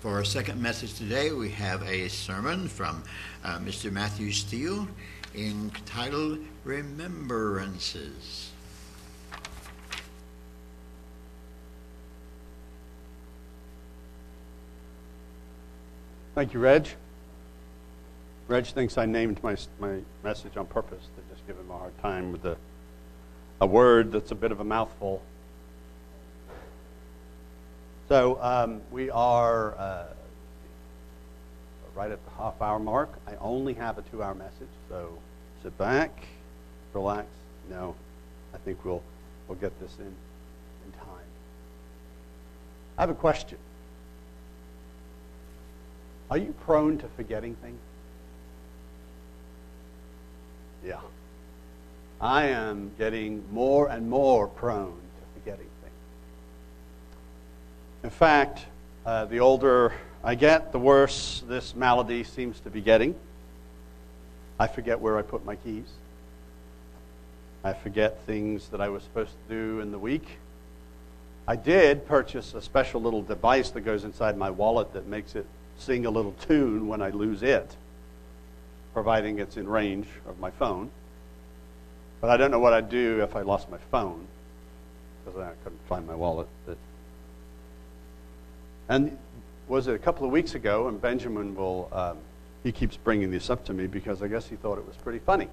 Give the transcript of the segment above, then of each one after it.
For our second message today, we have a sermon from uh, Mr. Matthew Steel entitled Remembrances. Thank you, Reg. Reg thinks I named my, my message on purpose to just give him a hard time with a, a word that's a bit of a mouthful. So um, we are uh, right at the half hour mark. I only have a two hour message, so sit back, relax. No, I think we'll, we'll get this in in time. I have a question. Are you prone to forgetting things? Yeah. I am getting more and more prone to forgetting things. In fact, uh, the older I get, the worse this malady seems to be getting. I forget where I put my keys. I forget things that I was supposed to do in the week. I did purchase a special little device that goes inside my wallet that makes it sing a little tune when I lose it, providing it's in range of my phone. But I don't know what I'd do if I lost my phone because I couldn't find my wallet. But and was it a couple of weeks ago? And Benjamin will um, he keeps bringing this up to me because I guess he thought it was pretty funny.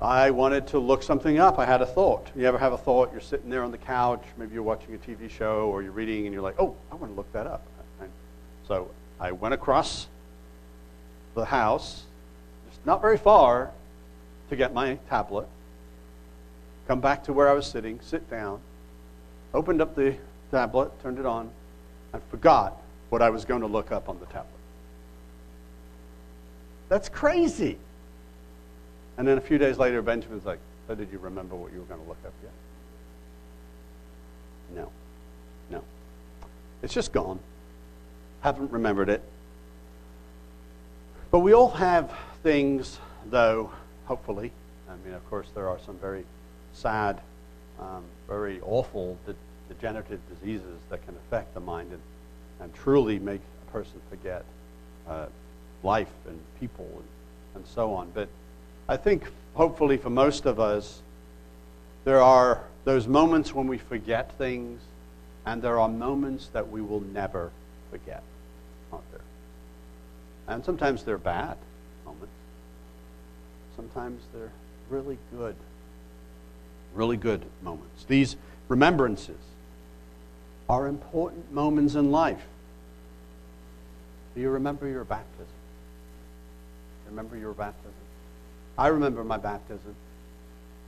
I wanted to look something up. I had a thought. You ever have a thought? You're sitting there on the couch, maybe you're watching a TV show or you're reading, and you're like, "Oh, I want to look that up." So I went across the house, just not very far, to get my tablet, come back to where I was sitting, sit down, opened up the tablet, turned it on, and forgot what I was going to look up on the tablet. That's crazy. And then a few days later, Benjamin's like, oh, did you remember what you were going to look up yet? No. No. It's just gone haven't remembered it. But we all have things, though, hopefully. I mean, of course, there are some very sad, um, very awful degenerative diseases that can affect the mind and, and truly make a person forget uh, life and people and, and so on. But I think, hopefully, for most of us, there are those moments when we forget things, and there are moments that we will never forget aren't there? And sometimes they're bad moments. Sometimes they're really good, really good moments. These remembrances are important moments in life. Do you remember your baptism? Remember your baptism? I remember my baptism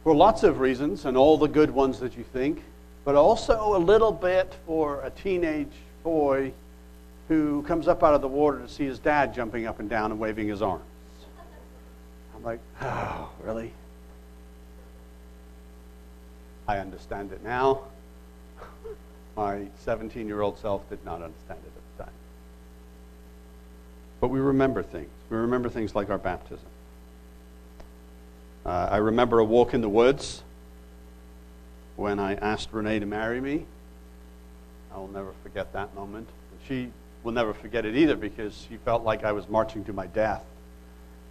for lots of reasons and all the good ones that you think, but also a little bit for a teenage boy who comes up out of the water to see his dad jumping up and down and waving his arms. I'm like, oh, really? I understand it now. My 17 year old self did not understand it at the time. But we remember things. We remember things like our baptism. Uh, I remember a walk in the woods when I asked Renee to marry me. I will never forget that moment. And She will never forget it either because she felt like I was marching to my death.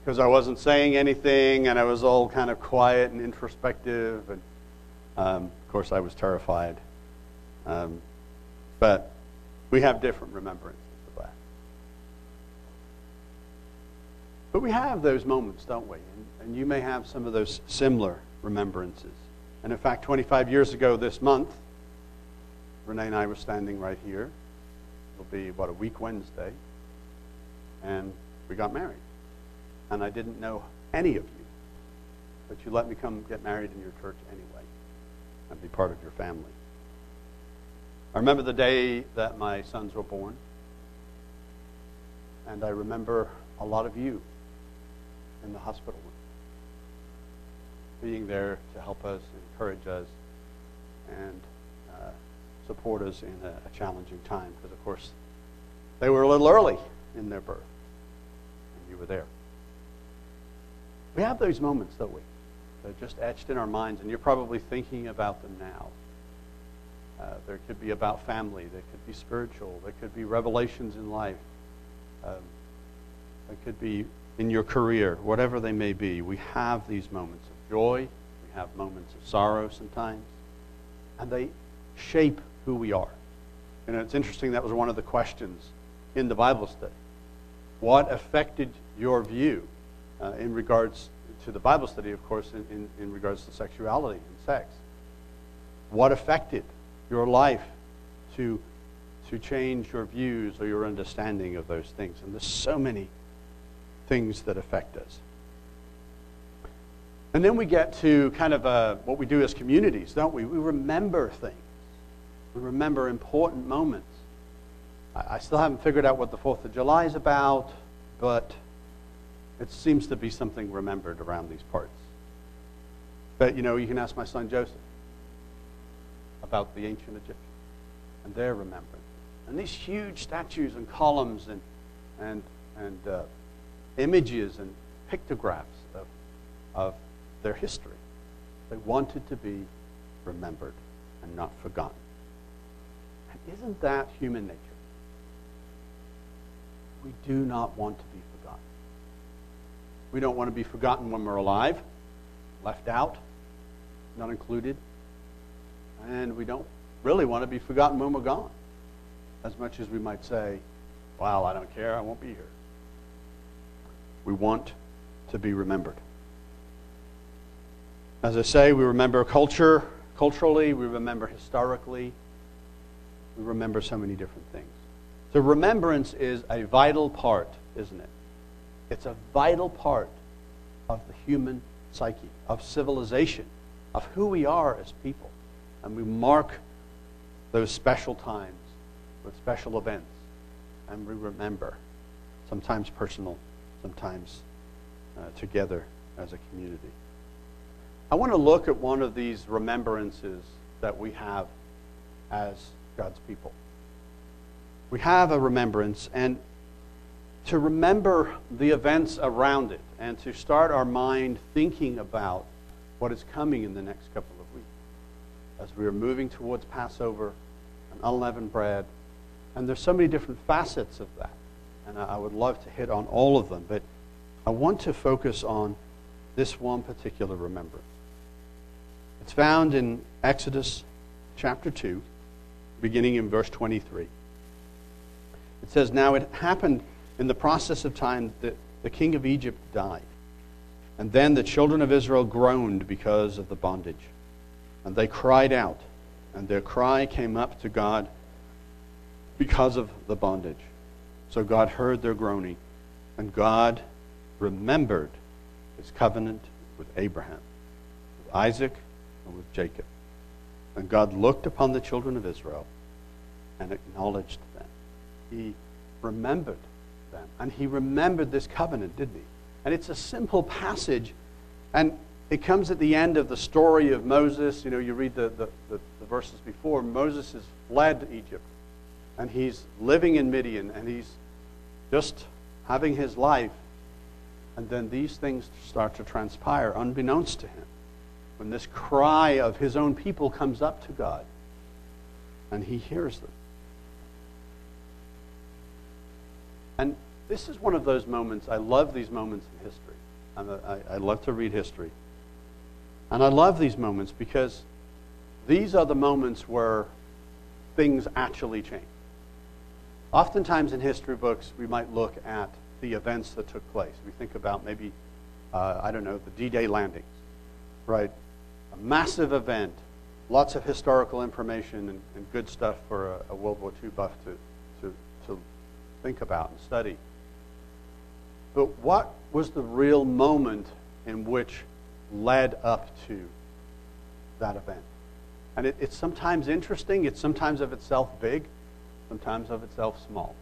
Because I wasn't saying anything and I was all kind of quiet and introspective. And um, of course, I was terrified. Um, but we have different remembrances of that. But we have those moments, don't we? And, and you may have some of those similar remembrances. And in fact, 25 years ago this month, Renee and I were standing right here It'll be, what, a week Wednesday. And we got married. And I didn't know any of you. But you let me come get married in your church anyway and be part of your family. I remember the day that my sons were born. And I remember a lot of you in the hospital being there to help us, encourage us, and uh, support us in a, a challenging time because, of course, they were a little early in their birth, and you were there. We have those moments, don't we? They're just etched in our minds, and you're probably thinking about them now. Uh, there could be about family. There could be spiritual. There could be revelations in life. Um, there could be in your career, whatever they may be. We have these moments of joy. We have moments of sorrow sometimes. And they shape who we are. And it's interesting, that was one of the questions in the Bible study. What affected your view uh, in regards to the Bible study, of course, in, in, in regards to sexuality and sex? What affected your life to, to change your views or your understanding of those things? And there's so many things that affect us. And then we get to kind of uh, what we do as communities, don't we? We remember things. We remember important moments. I, I still haven't figured out what the 4th of July is about, but it seems to be something remembered around these parts. But, you know, you can ask my son Joseph about the ancient Egyptians and their remembrance. And these huge statues and columns and, and, and uh, images and pictographs of, of their history. They wanted to be remembered and not forgotten. And isn't that human nature? We do not want to be forgotten. We don't want to be forgotten when we're alive, left out, not included. And we don't really want to be forgotten when we're gone, as much as we might say, Well, I don't care, I won't be here. We want to be remembered. As I say, we remember culture, culturally, we remember historically, we remember so many different things. So, remembrance is a vital part, isn't it? It's a vital part of the human psyche, of civilization, of who we are as people. And we mark those special times with special events, and we remember, sometimes personal, sometimes uh, together as a community. I want to look at one of these remembrances that we have as God's people. We have a remembrance, and to remember the events around it and to start our mind thinking about what is coming in the next couple of weeks as we are moving towards Passover and unleavened bread. And there's so many different facets of that. And I would love to hit on all of them, but I want to focus on this one particular remembrance. It's found in Exodus chapter 2, beginning in verse 23. It says, Now it happened in the process of time that the king of Egypt died. And then the children of Israel groaned because of the bondage. And they cried out, and their cry came up to God because of the bondage. So God heard their groaning, and God remembered his covenant with Abraham, with Isaac, and with Jacob. And God looked upon the children of Israel and acknowledged them. He remembered them. And he remembered this covenant, didn't he? And it's a simple passage. And it comes at the end of the story of Moses. You know, you read the, the, the, the verses before. Moses has fled to Egypt. And he's living in Midian. And he's just having his life. And then these things start to transpire unbeknownst to him when this cry of his own people comes up to God and he hears them. And this is one of those moments, I love these moments in history. A, I, I love to read history. And I love these moments because these are the moments where things actually change. Oftentimes in history books, we might look at the events that took place. We think about maybe, uh, I don't know, the D Day landings, right? a massive event, lots of historical information and, and good stuff for a, a, World War II buff to, to, to think about and study. But what was the real moment in which led up to that event? And it, it's sometimes interesting, it's sometimes of itself big, sometimes of itself small.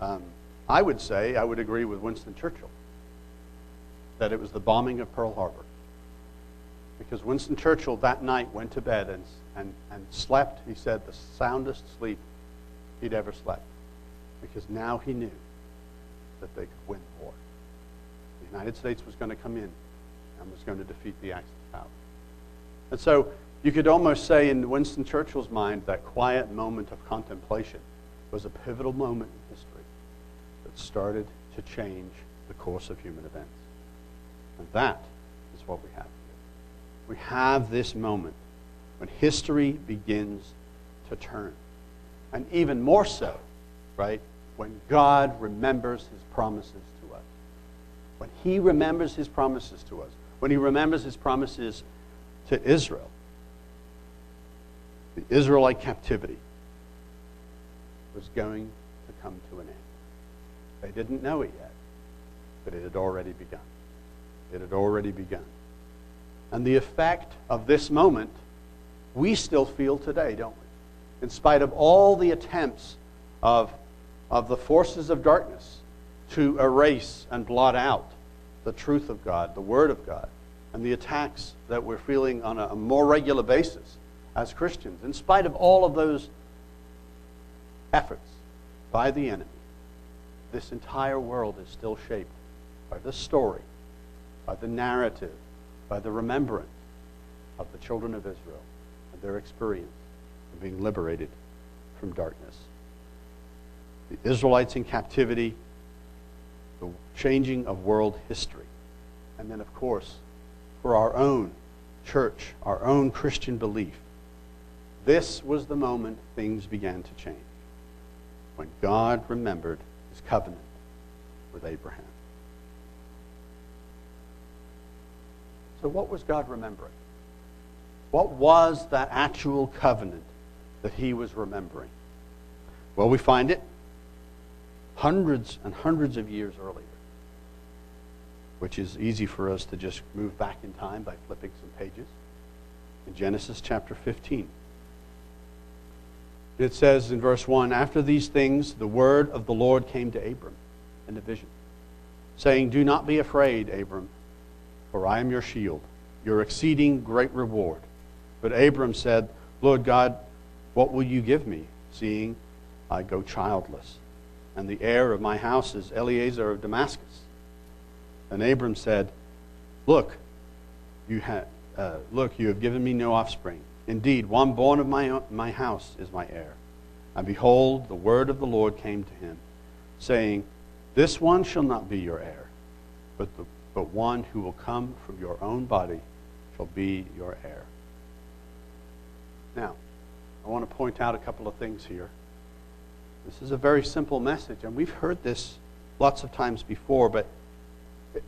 Um, I would say, I would agree with Winston Churchill, that it was the bombing of Pearl Harbor. Because Winston Churchill that night went to bed and, and, and slept, he said, the soundest sleep he'd ever slept. Because now he knew that they could win the war. The United States was going to come in and was going to defeat the Axis power. And so You could almost say, in Winston Churchill's mind, that quiet moment of contemplation was a pivotal moment in history that started to change the course of human events. And that is what we have here. We have this moment when history begins to turn. And even more so, right, when God remembers his promises to us. When he remembers his promises to us. When he remembers his promises to Israel the Israelite captivity was going to come to an end. They didn't know it yet, but it had already begun. It had already begun. And the effect of this moment, we still feel today, don't we? In spite of all the attempts of, of the forces of darkness to erase and blot out the truth of God, the Word of God, and the attacks that we're feeling on a, more regular basis as Christians, in spite of all of those efforts by the enemy, this entire world is still shaped by the story, by the narrative, by the remembrance of the children of Israel and their experience of being liberated from darkness. The Israelites in captivity, the changing of world history, and then, of course, for our own church, our own Christian belief, this was the moment things began to change. When God remembered his covenant with Abraham. So, what was God remembering? What was that actual covenant that he was remembering? Well, we find it hundreds and hundreds of years earlier, which is easy for us to just move back in time by flipping some pages. In Genesis chapter 15. It says in verse 1 After these things, the word of the Lord came to Abram in a vision, saying, Do not be afraid, Abram, for I am your shield, your exceeding great reward. But Abram said, Lord God, what will you give me, seeing I go childless? And the heir of my house is Eliezer of Damascus. And Abram said, Look, you, ha- uh, look, you have given me no offspring Indeed, one born of my, my house is my heir. And behold, the word of the Lord came to him, saying, This one shall not be your heir, but, the, but one who will come from your own body shall be your heir. Now, I want to point out a couple of things here. This is a very simple message, and we've heard this lots of times before, but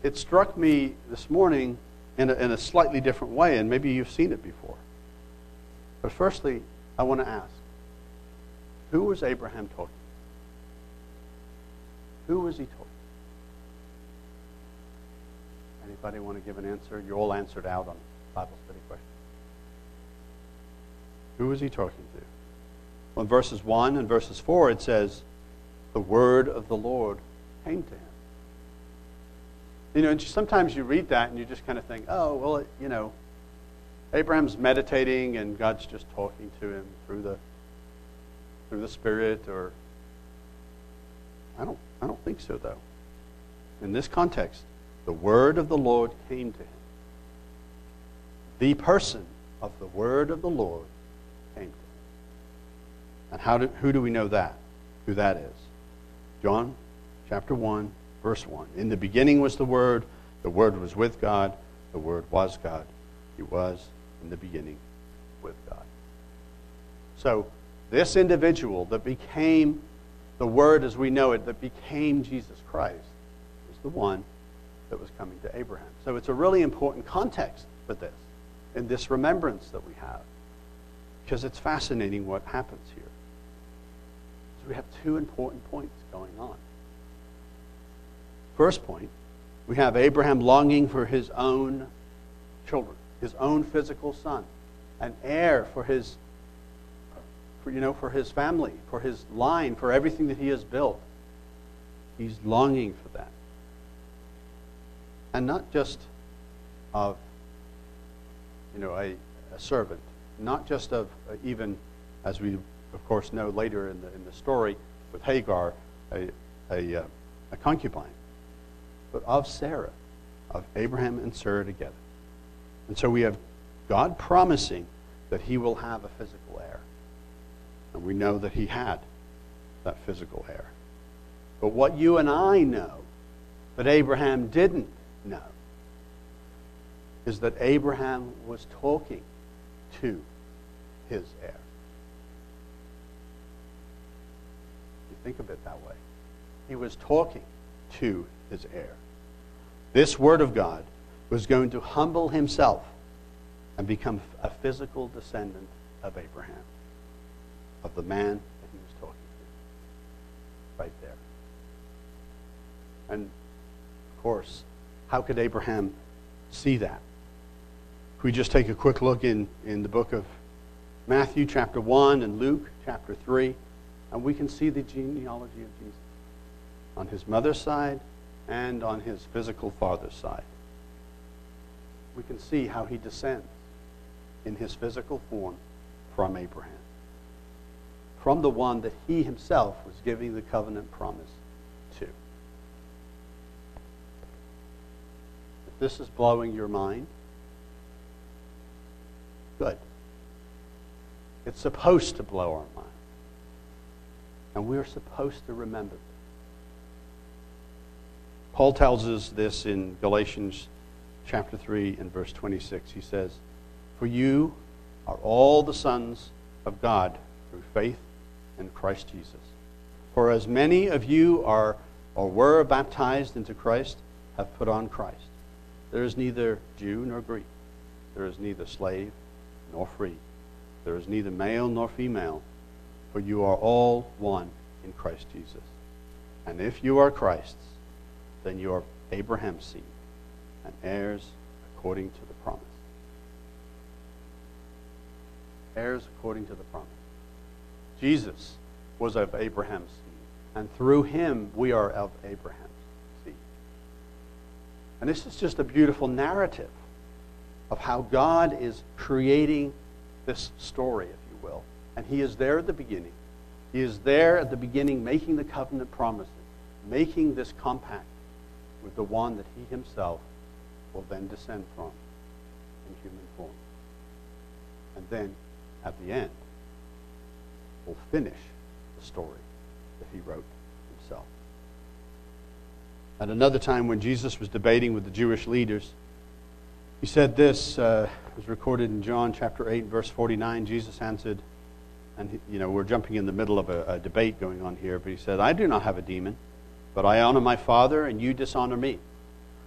it struck me this morning in a, in a slightly different way, and maybe you've seen it before. But firstly, I want to ask who was Abraham talking? To? Who was he talking? Anybody want to give an answer? You're all answered out on Bible study question. Who was he talking to? Well, in verses 1 and verses 4, it says, The word of the Lord came to him. You know, and sometimes you read that and you just kind of think, oh, well, it, you know, Abraham's meditating and God's just talking to him through the through the Spirit or I don't I don't think so though. In this context, the word of the Lord came to him. The person of the word of the Lord came to him. And how do, who do we know that? Who that is? John chapter 1, verse 1. In the beginning was the Word, the Word was with God, the Word was God. He was in the beginning with God. So, this individual that became the Word as we know it, that became Jesus Christ, was the one that was coming to Abraham. So, it's a really important context for this, in this remembrance that we have, because it's fascinating what happens here. So, we have two important points going on. First point, we have Abraham longing for his own children his own physical son, an heir for his, for, you know, for his family, for his line, for everything that he has built. He's longing for that. And not just of, you know, a, a servant, not just of uh, even, as we of course know later in the, in the story with Hagar, a, a, uh, a concubine, but of Sarah, of Abraham and Sarah together. And so we have God promising that he will have a physical heir. And we know that he had that physical heir. But what you and I know that Abraham didn't know is that Abraham was talking to his heir. You think of it that way. He was talking to his heir. This word of God was going to humble himself and become a physical descendant of Abraham, of the man that he was talking to. Right there. And, of course, how could Abraham see that? If we just take a quick look in, in the book of Matthew, chapter 1, and Luke, chapter 3, and we can see the genealogy of Jesus on his mother's side and on his physical father's side. We can see how he descends in his physical form from Abraham, from the one that he himself was giving the covenant promise to. If this is blowing your mind, good. It's supposed to blow our mind. And we're supposed to remember. Paul tells us this in Galatians chapter 3 and verse 26. He says, For you are all the sons of God through faith in Christ Jesus. For as many of you are or were baptized into Christ have put on Christ. There is neither Jew nor Greek. There is neither slave nor free. There is neither male nor female, for you are all one in Christ Jesus. And if you are Christ's, then you are Abraham's seed and heirs according to the promise. Heirs according to the promise. Jesus was of Abraham's seed, and through him we are of Abraham's seed. And this is just a beautiful narrative of how God is creating this story, if you will. And he is there at the beginning. He is there at the beginning making the covenant promises, making this compact with the one that he himself will then descend from in human form. And then, at the end, will finish the story that he wrote himself. At another time, when Jesus was debating with the Jewish leaders, he said this, uh, was recorded in John chapter 8, verse 49. Jesus answered, and you know, we're jumping in the middle of a, a debate going on here, but he said, I do not have a demon. But I honor my Father, and you dishonor me.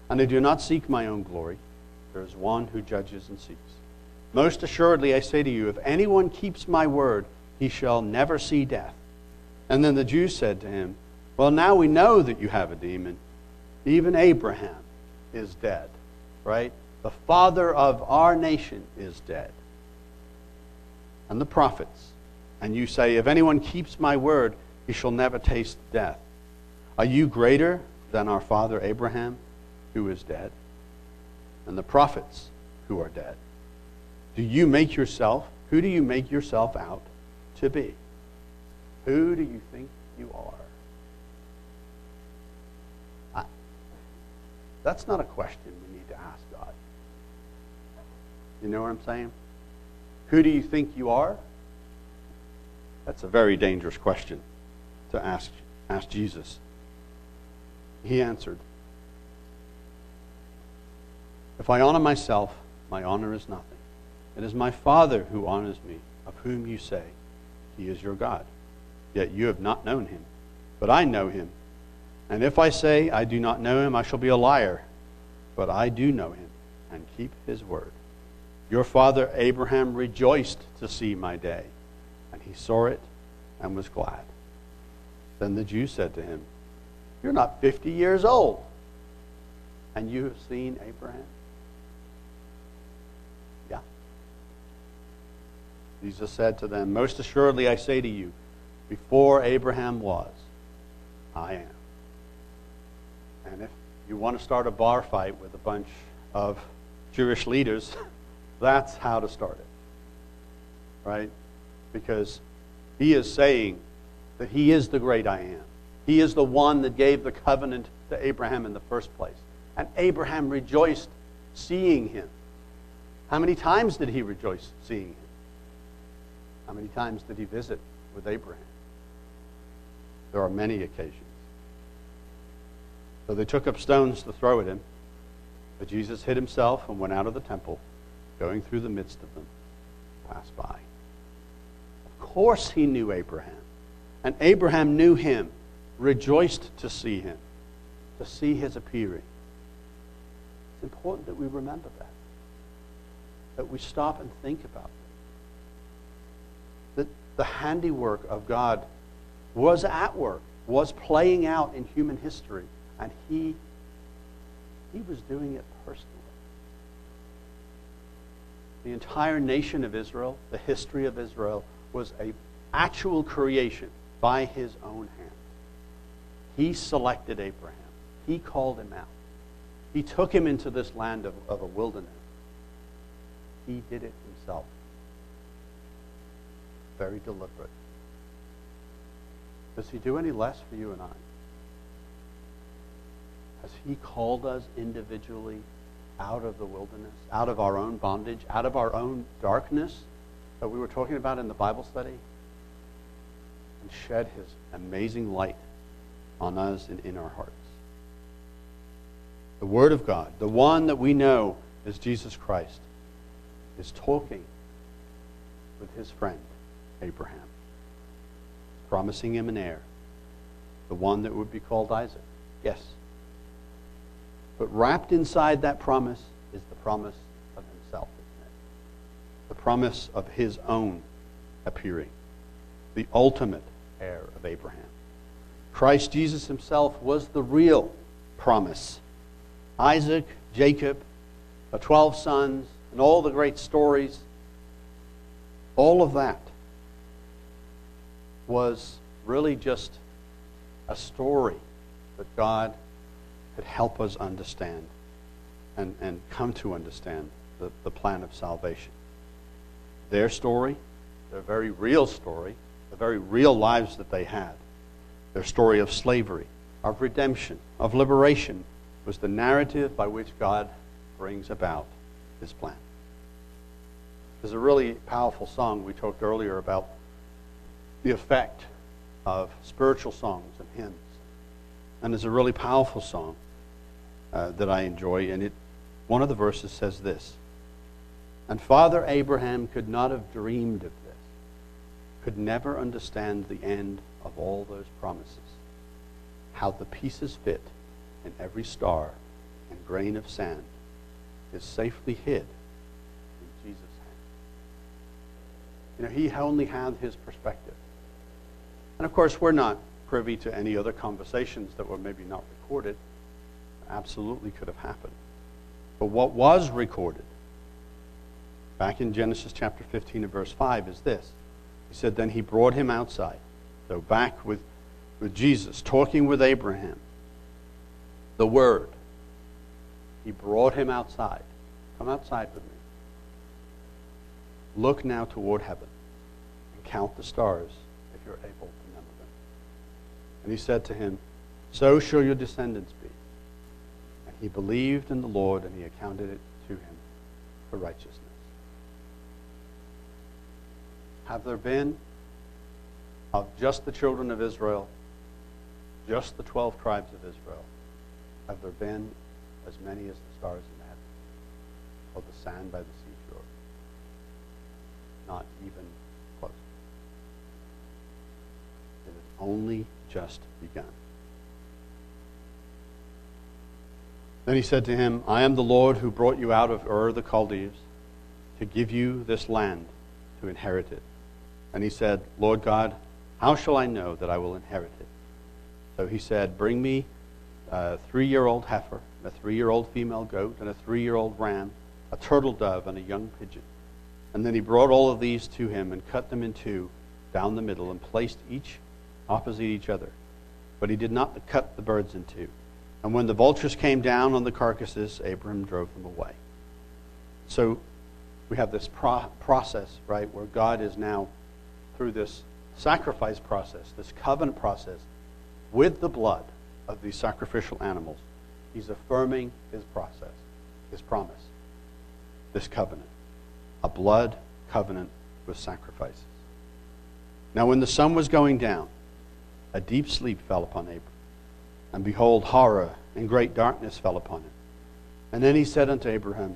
And I do not seek my own glory. There is one who judges and seeks. Most assuredly, I say to you, if anyone keeps my word, he shall never see death. And then the Jews said to him, Well, now we know that you have a demon. Even Abraham is dead, right? The father of our nation is dead. And the prophets. And you say, If anyone keeps my word, he shall never taste death. Are you greater than our father Abraham, who is dead, and the prophets who are dead? Do you make yourself, who do you make yourself out to be? Who do you think you are? I, that's not a question we need to ask God. You know what I'm saying? Who do you think you are? That's a very dangerous question to ask, ask Jesus. He answered, If I honor myself, my honor is nothing. It is my Father who honors me, of whom you say, He is your God. Yet you have not known him, but I know him. And if I say I do not know him, I shall be a liar. But I do know him and keep his word. Your father Abraham rejoiced to see my day, and he saw it and was glad. Then the Jews said to him, you're not 50 years old. And you have seen Abraham? Yeah. Jesus said to them, Most assuredly I say to you, before Abraham was, I am. And if you want to start a bar fight with a bunch of Jewish leaders, that's how to start it. Right? Because he is saying that he is the great I am. He is the one that gave the covenant to Abraham in the first place. And Abraham rejoiced seeing him. How many times did he rejoice seeing him? How many times did he visit with Abraham? There are many occasions. So they took up stones to throw at him, but Jesus hid himself and went out of the temple, going through the midst of them, passed by. Of course he knew Abraham, and Abraham knew him, rejoiced to see him, to see his appearing. It's important that we remember that, that we stop and think about that that the handiwork of God was at work, was playing out in human history, and he, he was doing it personally. The entire nation of Israel, the history of Israel, was a actual creation by his own hand. He selected Abraham. He called him out. He took him into this land of, of a wilderness. He did it himself very deliberate. Does he do any less for you and I? Has he called us individually out of the wilderness, out of our own bondage, out of our own darkness that we were talking about in the Bible study, and shed his amazing light on us and in our hearts? The Word of God, the one that we know is Jesus Christ, is talking with his friend Abraham, promising him an heir, the one that would be called Isaac. Yes. But wrapped inside that promise is the promise of himself, isn't it? The promise of his own appearing, the ultimate heir of Abraham. Christ Jesus himself was the real promise. Isaac, Jacob, the 12 sons, and all the great stories, all of that was really just a story that God could help us understand and, and come to understand the, the plan of salvation. Their story, their very real story, the very real lives that they had, their story of slavery, of redemption, of liberation, was the narrative by which God brings about his plan. There's a really powerful song we talked earlier about the effect of spiritual songs and hymns. And it's a really powerful song uh, that I enjoy. And it, one of the verses says this And Father Abraham could not have dreamed of this, could never understand the end of all those promises, how the pieces fit in every star and grain of sand is safely hid in Jesus' hand. You know, he only had his perspective. And of course, we're not privy to any other conversations that were maybe not recorded. Absolutely could have happened. But what was recorded back in Genesis chapter 15 and verse 5 is this. He said, Then he brought him outside. So back with, with Jesus, talking with Abraham. The Word. He brought him outside. Come outside with me. Look now toward heaven and count the stars if you're able to number them. and he said to him, So shall your descendants be. And he believed in the Lord, and he accounted it to him for righteousness. Have there been, of just the children of Israel, just the 12 tribes of Israel, have there been as many as the stars in the heaven, or the sand by the seashore? Not even close. It is only just begun. Then he said to him, I am the Lord who brought you out of Ur the Chaldees to give you this land to inherit it. And he said, Lord God, how shall I know that I will inherit it? So he said, Bring me a three year old heifer, a three year old female goat, and a three year old ram, a turtle dove, and a young pigeon. And then he brought all of these to him and cut them in two down the middle and placed each opposite each other. But he did not cut the birds in two. And when the vultures came down on the carcasses, Abram drove them away. So we have this pro- process, right, where God is now, through this sacrifice process, this covenant process, with the blood of these sacrificial animals, he's affirming his process, his promise, this covenant. A blood covenant with sacrifices. Now, when the sun was going down, a deep sleep fell upon Abram. And behold, horror and great darkness fell upon him. And then he said unto Abraham,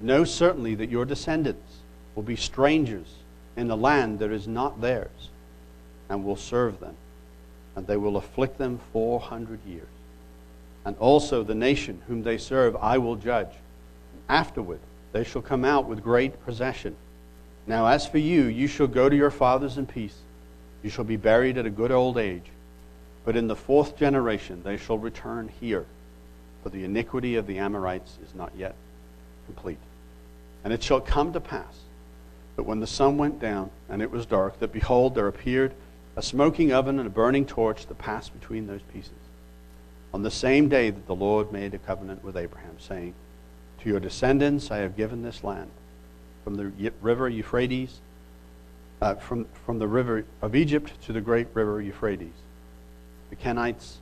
Know certainly that your descendants will be strangers in the land that is not theirs, and will serve them, and they will afflict them four hundred years. And also the nation whom they serve I will judge. Afterward they shall come out with great possession. Now as for you, you shall go to your fathers in peace. You shall be buried at a good old age. But in the fourth generation they shall return here, for the iniquity of the Amorites is not yet complete. And it shall come to pass that when the sun went down and it was dark, that behold, there appeared a smoking oven and a burning torch that passed between those pieces. On the same day that the Lord made a covenant with Abraham, saying, To your descendants I have given this land, from the river Euphrates, uh, from, from the river of Egypt to the great river Euphrates. The Kenites,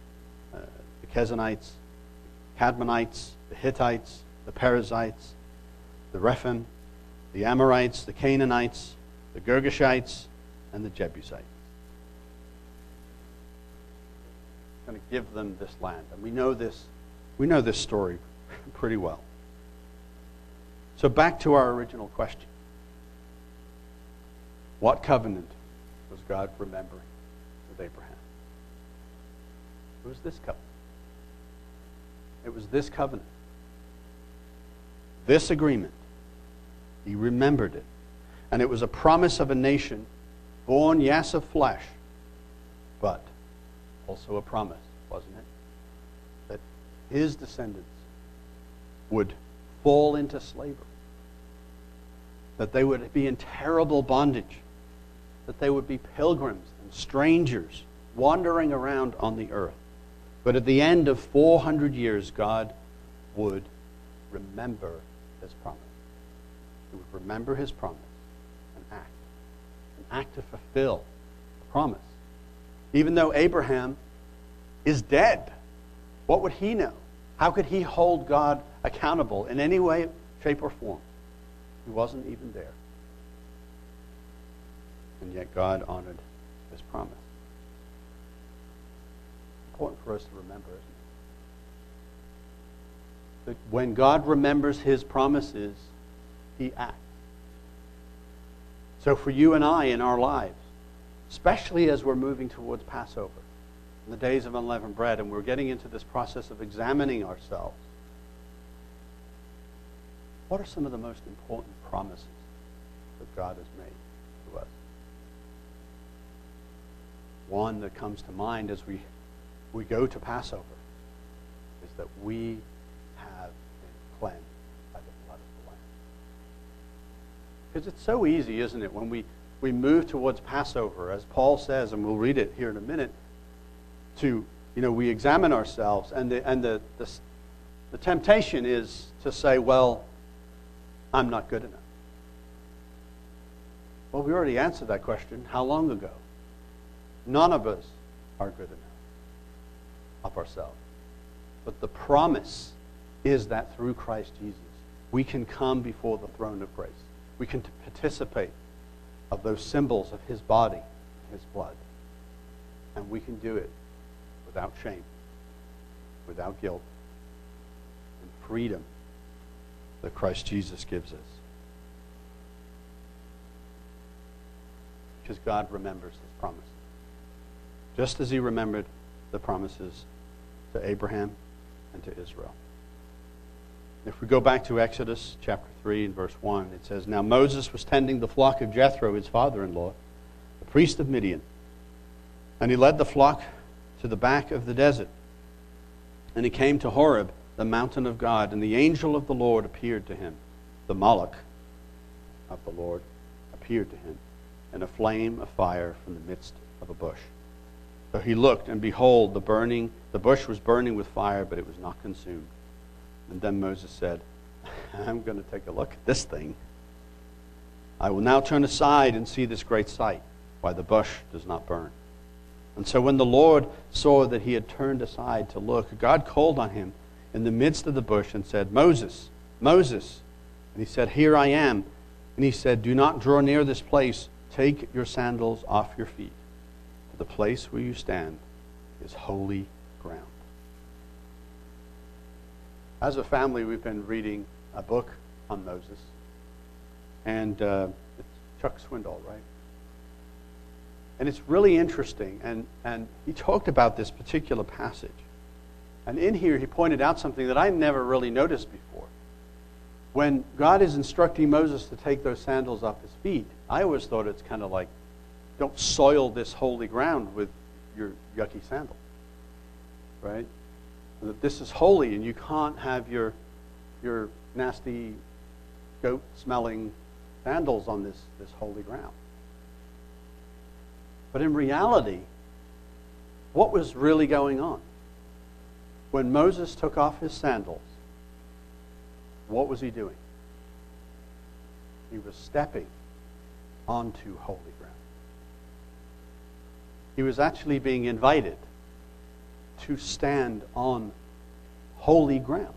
uh, the Kezanites, Cadmonites, the Hittites, the Perizzites, the Rephaim, the Amorites, the Canaanites, the Girgashites, and the Jebusites. going to give them this land. And we know this, we know this story pretty well. So back to our original question. What covenant was God remembering with Abraham? It was this covenant. It was this covenant. This agreement. He remembered it. And it was a promise of a nation born, yes, of flesh, but also a promise, wasn't it? That his descendants would fall into slavery, that they would be in terrible bondage, that they would be pilgrims and strangers wandering around on the earth. But at the end of 400 years, God would remember his promise. He would remember his promise and act. An act to fulfill the promise even though Abraham is dead. What would he know? How could he hold God accountable in any way, shape, or form? He wasn't even there. And yet God honored his promise. Important for us to remember, isn't it? That when God remembers his promises, he acts. So for you and I in our lives, especially as we're moving towards Passover, the days of unleavened bread, and we're getting into this process of examining ourselves. What are some of the most important promises that God has made to us? One that comes to mind as we, we go to Passover is that we have been cleansed by the blood of the Lamb. Because it's so easy, isn't it, when we we move towards Passover, as Paul says, and we'll read it here in a minute, to, you know, we examine ourselves, and the, and the, the, the temptation is to say, well, I'm not good enough. Well, we already answered that question how long ago? None of us are good enough of ourselves. But the promise is that through Christ Jesus, we can come before the throne of grace. We can participate of those symbols of his body, his blood. And we can do it without shame, without guilt, and freedom that Christ Jesus gives us. Because God remembers his promises. Just as he remembered the promises to Abraham and to Israel. If we go back to Exodus chapter 3 and verse 1, it says, Now Moses was tending the flock of Jethro, his father in law, the priest of Midian. And he led the flock to the back of the desert. And he came to Horeb, the mountain of God, and the angel of the Lord appeared to him. The Malach of the Lord appeared to him in a flame of fire from the midst of a bush. So he looked, and behold, the burning, the bush was burning with fire, but it was not consumed. And then Moses said, I'm going to take a look at this thing. I will now turn aside and see this great sight, why the bush does not burn. And so when the Lord saw that he had turned aside to look, God called on him in the midst of the bush and said, Moses, Moses. And he said, Here I am. And he said, Do not draw near this place, Take your sandals off your feet, for the place where you stand is holy ground. As a family, we've been reading a book on Moses, and uh, it's Chuck Swindoll, right? And it's really interesting, and, and he talked about this particular passage. And in here, he pointed out something that I never really noticed before. When God is instructing Moses to take those sandals off his feet, I always thought it's kind of like, don't soil this holy ground with your yucky sandals, right? That this is holy and you can't have your, your nasty goat smelling sandals on this, this holy ground. But in reality, what was really going on? When Moses took off his sandals, what was he doing? He was stepping onto holy ground. He was actually being invited to stand on holy ground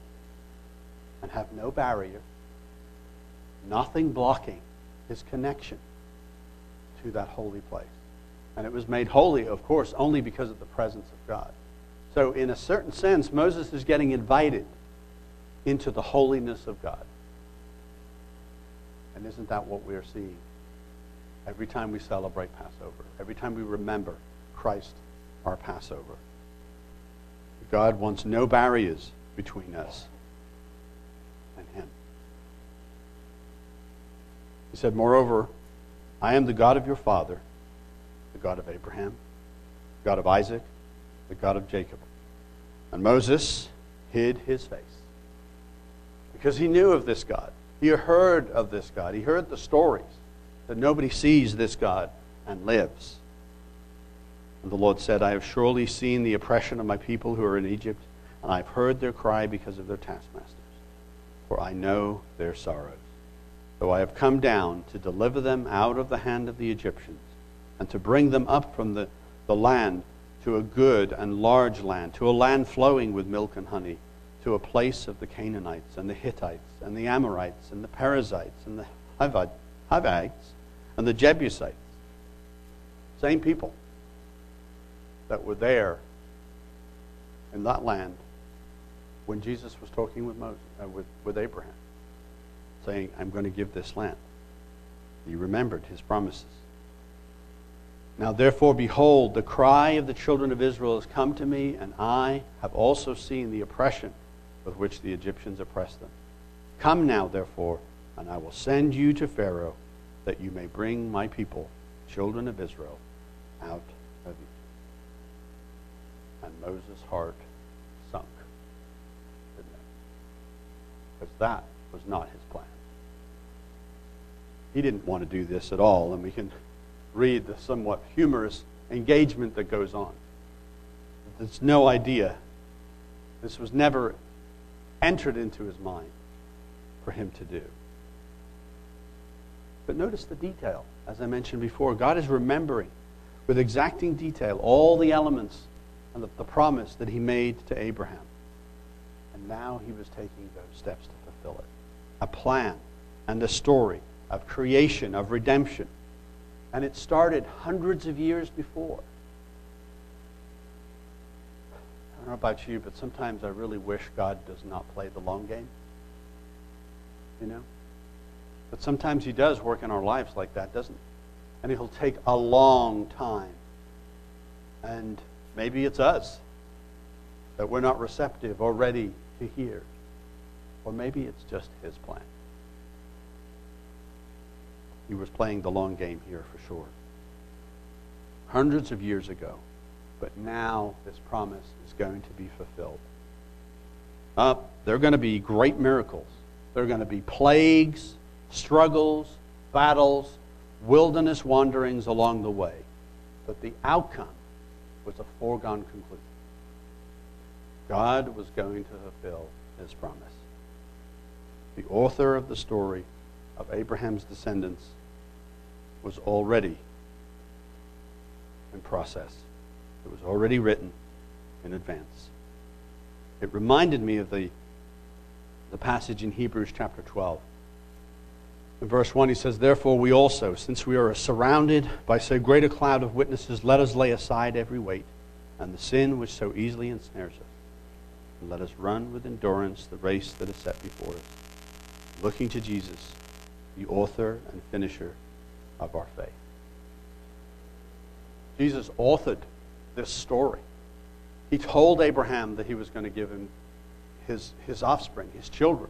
and have no barrier, nothing blocking his connection to that holy place. And it was made holy, of course, only because of the presence of God. So, in a certain sense, Moses is getting invited into the holiness of God. And isn't that what we're seeing every time we celebrate Passover? Every time we remember Christ, our Passover. God wants no barriers between us and Him. He said, Moreover, I am the God of your father, the God of Abraham, the God of Isaac, the God of Jacob. And Moses hid his face because he knew of this God. He heard of this God. He heard the stories that nobody sees this God and lives. And the Lord said, I have surely seen the oppression of my people who are in Egypt, and I've heard their cry because of their taskmasters. For I know their sorrows. So I have come down to deliver them out of the hand of the Egyptians, and to bring them up from the, the land to a good and large land, to a land flowing with milk and honey, to a place of the Canaanites, and the Hittites, and the Amorites, and the Perizzites, and the Hivites, and the Jebusites. Same people that were there in that land when Jesus was talking with Moses, uh, with, with Abraham, saying, I'm going to give this land. He remembered his promises. Now, therefore, behold, the cry of the children of Israel has come to me, and I have also seen the oppression with which the Egyptians oppressed them. Come now, therefore, and I will send you to Pharaoh, that you may bring my people, children of Israel, out and Moses' heart sunk. Because that was not his plan. He didn't want to do this at all, and we can read the somewhat humorous engagement that goes on. There's no idea. This was never entered into his mind for him to do. But notice the detail. As I mentioned before, God is remembering with exacting detail all the elements and the, the promise that he made to Abraham. And now he was taking those steps to fulfill it. A plan and a story of creation, of redemption. And it started hundreds of years before. I don't know about you, but sometimes I really wish God does not play the long game. You know? But sometimes He does work in our lives like that, doesn't He? And He'll take a long time. And Maybe it's us that we're not receptive or ready to hear. Or maybe it's just his plan. He was playing the long game here for sure. Hundreds of years ago. But now this promise is going to be fulfilled. Uh, there are going to be great miracles. There are going to be plagues, struggles, battles, wilderness wanderings along the way. But the outcome was a foregone conclusion. God was going to fulfill his promise. The author of the story of Abraham's descendants was already in process. It was already written in advance. It reminded me of the, the passage in Hebrews chapter 12 In verse 1, he says, Therefore, we also, since we are surrounded by so great a cloud of witnesses, let us lay aside every weight and the sin which so easily ensnares us. And let us run with endurance the race that is set before us, looking to Jesus, the author and finisher of our faith. Jesus authored this story. He told Abraham that he was going to give him his, his offspring, his children.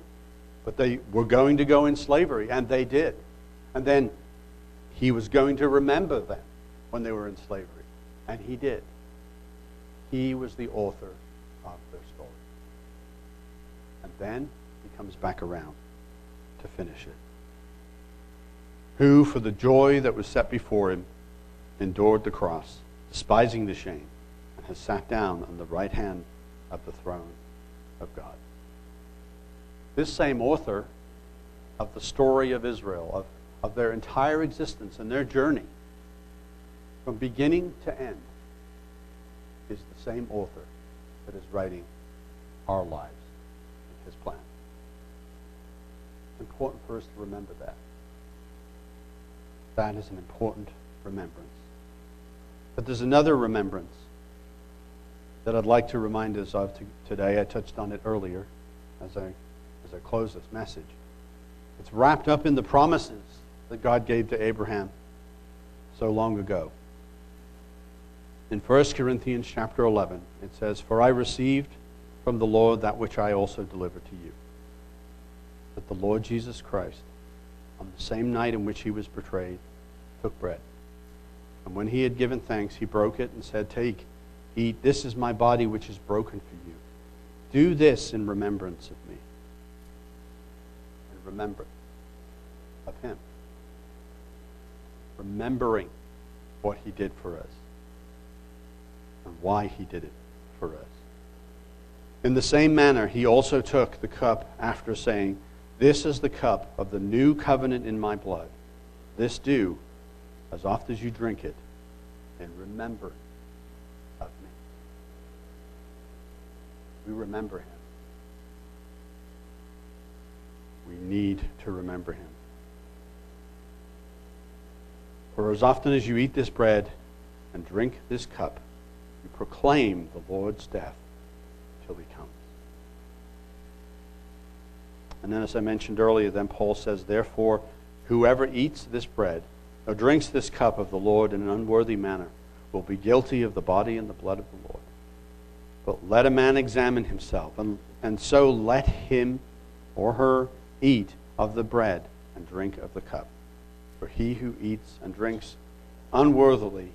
But they were going to go in slavery, and they did. And then he was going to remember them when they were in slavery, and he did. He was the author of their story. And then he comes back around to finish it. Who, for the joy that was set before him, endured the cross, despising the shame, and has sat down on the right hand of the throne of God. This same author of the story of Israel, of, of their entire existence and their journey, from beginning to end, is the same author that is writing our lives in his plan. It's important for us to remember that. That is an important remembrance. But there's another remembrance that I'd like to remind us of today. I touched on it earlier as I I close this message. It's wrapped up in the promises that God gave to Abraham so long ago. In 1 Corinthians chapter 11, it says, For I received from the Lord that which I also delivered to you. That the Lord Jesus Christ, on the same night in which he was betrayed, took bread. And when he had given thanks, he broke it and said, Take, eat, this is my body which is broken for you. Do this in remembrance of me remembrance of Him. Remembering what He did for us and why He did it for us. In the same manner, He also took the cup after saying, This is the cup of the new covenant in my blood. This do as oft as you drink it in remembrance of me. We remember Him. We need to remember him. For as often as you eat this bread and drink this cup, you proclaim the Lord's death till he comes. And then, as I mentioned earlier, then Paul says, Therefore, whoever eats this bread or drinks this cup of the Lord in an unworthy manner will be guilty of the body and the blood of the Lord. But let a man examine himself, and, and so let him or her Eat of the bread and drink of the cup. For he who eats and drinks unworthily,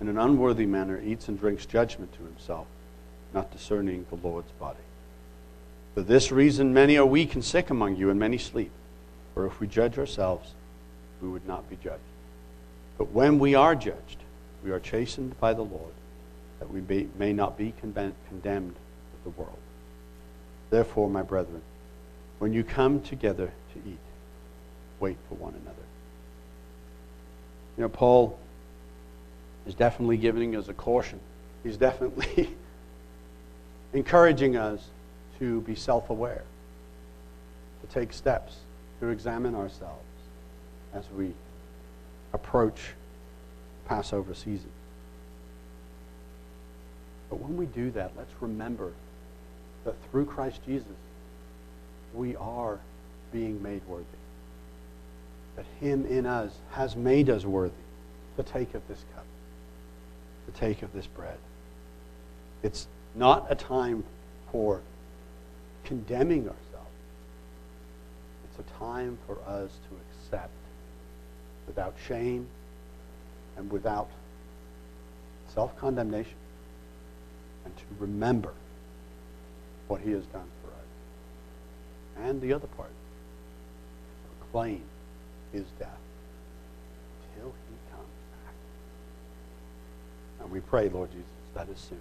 in an unworthy manner, eats and drinks judgment to himself, not discerning the Lord's body. For this reason, many are weak and sick among you, and many sleep. For if we judge ourselves, we would not be judged. But when we are judged, we are chastened by the Lord, that we may not be condemned with the world. Therefore, my brethren, when you come together to eat, wait for one another. You know, Paul is definitely giving us a caution. He's definitely encouraging us to be self aware, to take steps, to examine ourselves as we approach Passover season. But when we do that, let's remember that through Christ Jesus, we are being made worthy. That Him in us has made us worthy to take of this cup, to take of this bread. It's not a time for condemning ourselves. It's a time for us to accept without shame and without self condemnation and to remember what He has done and the other part, proclaim his death till he comes back. And we pray, Lord Jesus, that is soon.